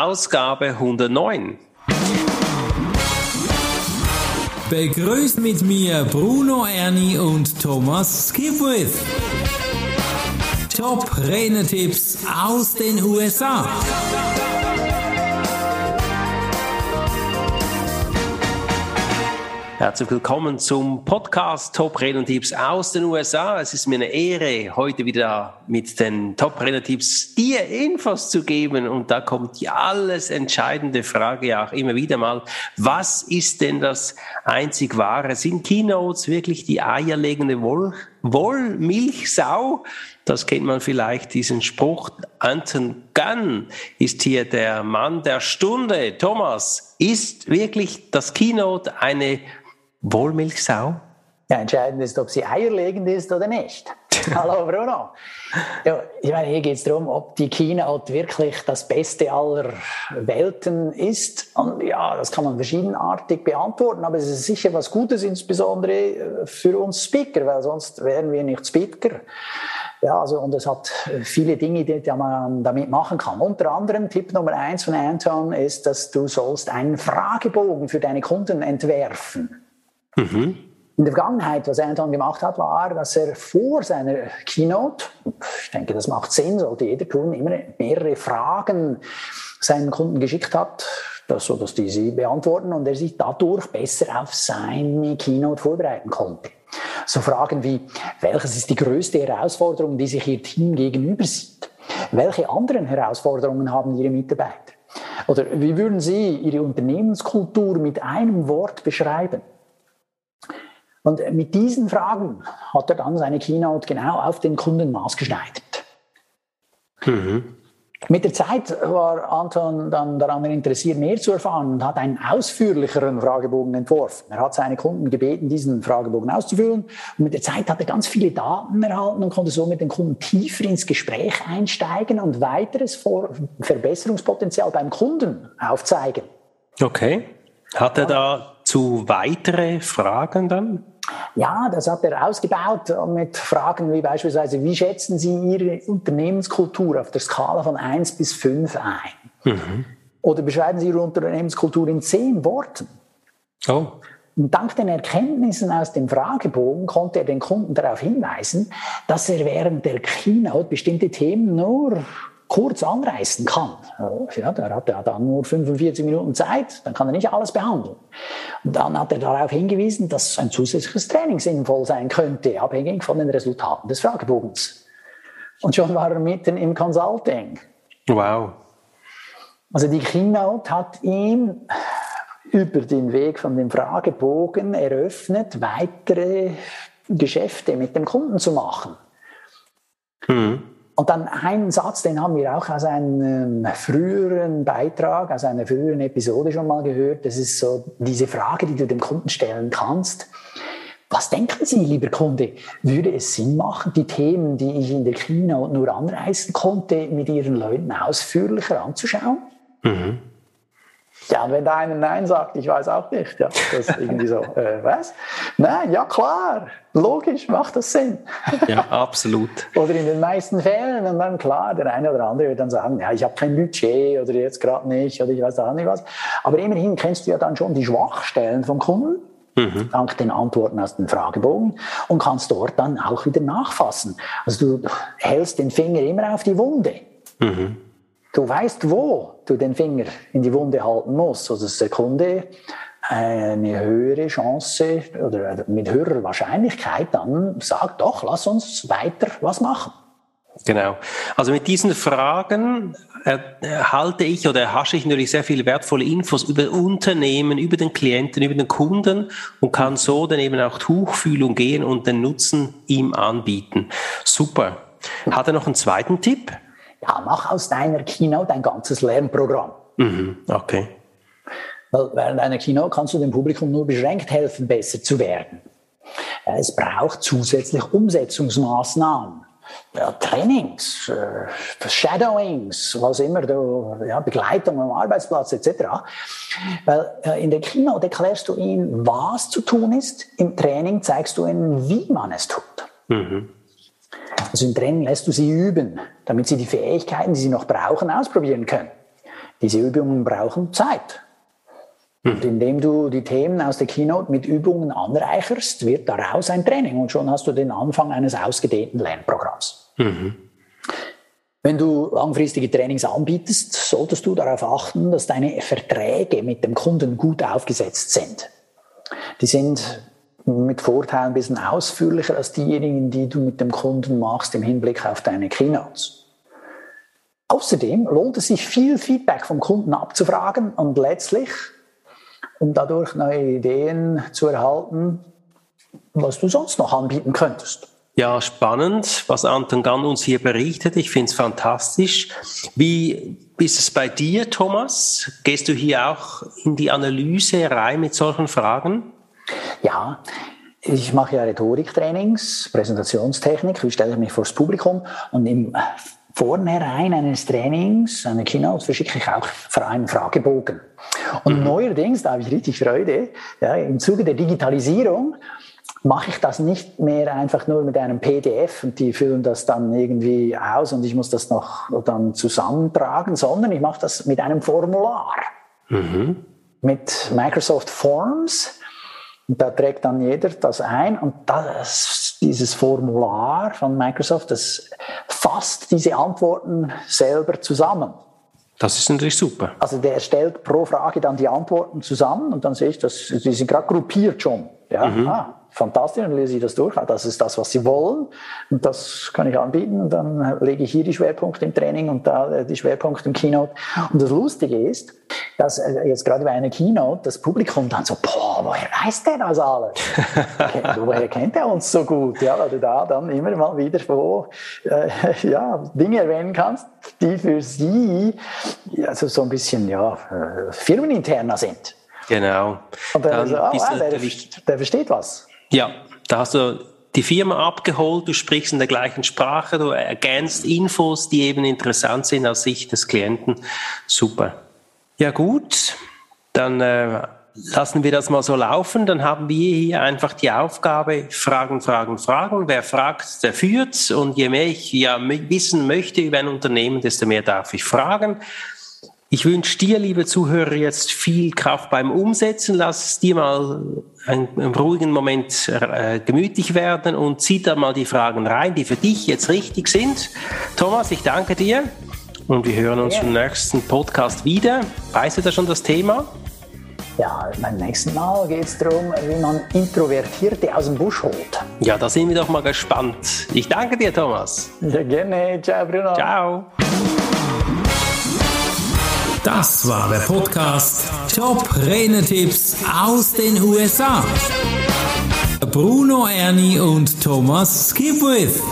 Ausgabe 109. Begrüßt mit mir Bruno Ernie und Thomas Skipwith. Top Renetipps aus den USA. Herzlich willkommen zum Podcast Top Renner-Tipps aus den USA. Es ist mir eine Ehre, heute wieder mit den Top Renner-Tipps dir Infos zu geben. Und da kommt die alles entscheidende Frage ja auch immer wieder mal. Was ist denn das einzig Wahre? Sind Keynotes wirklich die eierlegende Woll Wollmilchsau? Das kennt man vielleicht, diesen Spruch. Anton Gunn ist hier der Mann der Stunde. Thomas, ist wirklich das Keynote eine Wohlmilchsau? Ja, entscheidend ist, ob sie eierlegend ist oder nicht. Hallo Bruno. Ja, ich meine, hier geht es darum, ob die Keynote wirklich das Beste aller Welten ist. Und ja, das kann man verschiedenartig beantworten, aber es ist sicher was Gutes, insbesondere äh, für uns Speaker, weil sonst wären wir nicht Speaker. Ja, also, und es hat viele Dinge, die man damit machen kann. Unter anderem Tipp Nummer eins von Anton ist, dass du sollst einen Fragebogen für deine Kunden entwerfen. Mhm. In der Vergangenheit, was Anton gemacht hat, war, dass er vor seiner Keynote, ich denke, das macht Sinn, sollte jeder tun, immer mehrere Fragen seinen Kunden geschickt hat, dass, so dass die sie beantworten und er sich dadurch besser auf seine Keynote vorbereiten konnte. So Fragen wie, welches ist die größte Herausforderung, die sich Ihr Team gegenüber sieht? Welche anderen Herausforderungen haben Ihre Mitarbeiter? Oder wie würden Sie Ihre Unternehmenskultur mit einem Wort beschreiben? Und mit diesen Fragen hat er dann seine Keynote genau auf den Kunden maßgeschneidert. Mhm. Mit der Zeit war Anton dann daran interessiert, mehr zu erfahren und hat einen ausführlicheren Fragebogen entworfen. Er hat seine Kunden gebeten, diesen Fragebogen auszufüllen. Und mit der Zeit hat er ganz viele Daten erhalten und konnte so mit den Kunden tiefer ins Gespräch einsteigen und weiteres Verbesserungspotenzial beim Kunden aufzeigen. Okay. Hat er dazu weitere Fragen dann? Ja, das hat er ausgebaut mit Fragen wie beispielsweise, wie schätzen Sie Ihre Unternehmenskultur auf der Skala von 1 bis 5 ein? Mhm. Oder beschreiben Sie Ihre Unternehmenskultur in zehn Worten? Oh. Und dank den Erkenntnissen aus dem Fragebogen konnte er den Kunden darauf hinweisen, dass er während der Keynote bestimmte Themen nur kurz anreißen kann. Ja, der hat ja dann nur 45 Minuten Zeit, dann kann er nicht alles behandeln. Und dann hat er darauf hingewiesen, dass ein zusätzliches Training sinnvoll sein könnte, abhängig von den Resultaten des Fragebogens. Und schon war er mitten im Consulting. Wow. Also die Keynote hat ihm über den Weg von dem Fragebogen eröffnet, weitere Geschäfte mit dem Kunden zu machen. Mhm. Und dann einen Satz, den haben wir auch aus einem früheren Beitrag, aus einer früheren Episode schon mal gehört. Das ist so diese Frage, die du dem Kunden stellen kannst. Was denken Sie, lieber Kunde? Würde es Sinn machen, die Themen, die ich in der Keynote nur anreißen konnte, mit Ihren Leuten ausführlicher anzuschauen? Mhm. Ja, und wenn da einer Nein sagt, ich weiß auch nicht, ja, das ist irgendwie so, äh, was? Nein, ja klar, logisch, macht das Sinn. Ja, absolut. oder in den meisten Fällen, und dann klar, der eine oder andere wird dann sagen, ja, ich habe kein Budget oder jetzt gerade nicht oder ich weiß auch nicht was. Aber immerhin kennst du ja dann schon die Schwachstellen vom Kunden. Mhm. dank den Antworten aus dem Fragebogen und kannst dort dann auch wieder nachfassen. Also du hältst den Finger immer auf die Wunde. Mhm. Du weißt, wo du den Finger in die Wunde halten musst, sodass der Kunde eine höhere Chance oder mit höherer Wahrscheinlichkeit dann sagt, doch, lass uns weiter was machen. Genau. Also mit diesen Fragen erhalte ich oder erhasche ich natürlich sehr viele wertvolle Infos über Unternehmen, über den Klienten, über den Kunden und kann so dann eben auch Tuchfühlung gehen und den Nutzen ihm anbieten. Super. Hat er noch einen zweiten Tipp? Ja, mach aus deiner Keynote ein ganzes Lernprogramm. Mhm, okay. Weil während einer Keynote kannst du dem Publikum nur beschränkt helfen, besser zu werden. Es braucht zusätzlich Umsetzungsmaßnahmen. Ja, Trainings, äh, Shadowings, was immer, du, ja, Begleitung am Arbeitsplatz etc. Weil äh, in der Keynote erklärst du ihnen, was zu tun ist, im Training zeigst du ihnen, wie man es tut. Mhm. Also im Training lässt du sie üben, damit sie die Fähigkeiten, die sie noch brauchen, ausprobieren können. Diese Übungen brauchen Zeit. Und indem du die Themen aus der Keynote mit Übungen anreicherst, wird daraus ein Training und schon hast du den Anfang eines ausgedehnten Lernprogramms. Mhm. Wenn du langfristige Trainings anbietest, solltest du darauf achten, dass deine Verträge mit dem Kunden gut aufgesetzt sind. Die sind mit Vorteil ein bisschen ausführlicher als diejenigen, die du mit dem Kunden machst im Hinblick auf deine Keynotes. Außerdem lohnt es sich viel Feedback vom Kunden abzufragen und letztlich um dadurch neue Ideen zu erhalten, was du sonst noch anbieten könntest. Ja, spannend, was Anton Gann uns hier berichtet. Ich finde es fantastisch. Wie ist es bei dir, Thomas? Gehst du hier auch in die Analyse rein mit solchen Fragen? Ja, ich mache ja Rhetoriktrainings, Präsentationstechnik, wie stelle ich mich vor das Publikum und im Vornherein eines Trainings, einer Keynote, verschicke ich auch für einen Fragebogen. Und mhm. neuerdings, da habe ich richtig Freude, ja, im Zuge der Digitalisierung mache ich das nicht mehr einfach nur mit einem PDF und die füllen das dann irgendwie aus und ich muss das noch dann zusammentragen, sondern ich mache das mit einem Formular. Mhm. Mit Microsoft Forms. Und da trägt dann jeder das ein und das, dieses Formular von Microsoft, das fasst diese Antworten selber zusammen. Das ist natürlich super. Also der stellt pro Frage dann die Antworten zusammen und dann sehe ich, dass die sind gerade gruppiert schon. Ja, mhm. ah, fantastisch, dann lese ich das durch. Das ist das, was Sie wollen und das kann ich anbieten und dann lege ich hier die Schwerpunkte im Training und da äh, die Schwerpunkte im Keynote. Und das Lustige ist, dass äh, jetzt gerade bei einer Keynote das Publikum dann so, boah, woher weiß der das alles? woher kennt er uns so gut? Ja, weil du da dann immer mal wieder so, äh, ja, Dinge erwähnen kannst, die für sie also so ein bisschen ja, äh, firmeninterner sind. Genau. Und dann, dann so, oh, ah, der, der versteht was. Ja, da hast du die Firma abgeholt, du sprichst in der gleichen Sprache, du ergänzt Infos, die eben interessant sind aus Sicht des Klienten. Super. Ja gut, dann äh, lassen wir das mal so laufen. Dann haben wir hier einfach die Aufgabe, Fragen, Fragen, Fragen. Wer fragt, der führt. Und je mehr ich ja wissen möchte über ein Unternehmen, desto mehr darf ich fragen. Ich wünsche dir, liebe Zuhörer, jetzt viel Kraft beim Umsetzen. Lass es dir mal einen, einen ruhigen Moment äh, gemütlich werden und zieh da mal die Fragen rein, die für dich jetzt richtig sind. Thomas, ich danke dir und wir hören uns ja. im nächsten Podcast wieder. Weißt du da schon das Thema? Ja, beim nächsten Mal geht es darum, wie man Introvertierte aus dem Busch holt. Ja, da sind wir doch mal gespannt. Ich danke dir, Thomas. Ja, gerne. Ciao, Bruno. Ciao. Das war der Podcast Top Renetipps aus den USA. Bruno Ernie und Thomas Skipwith.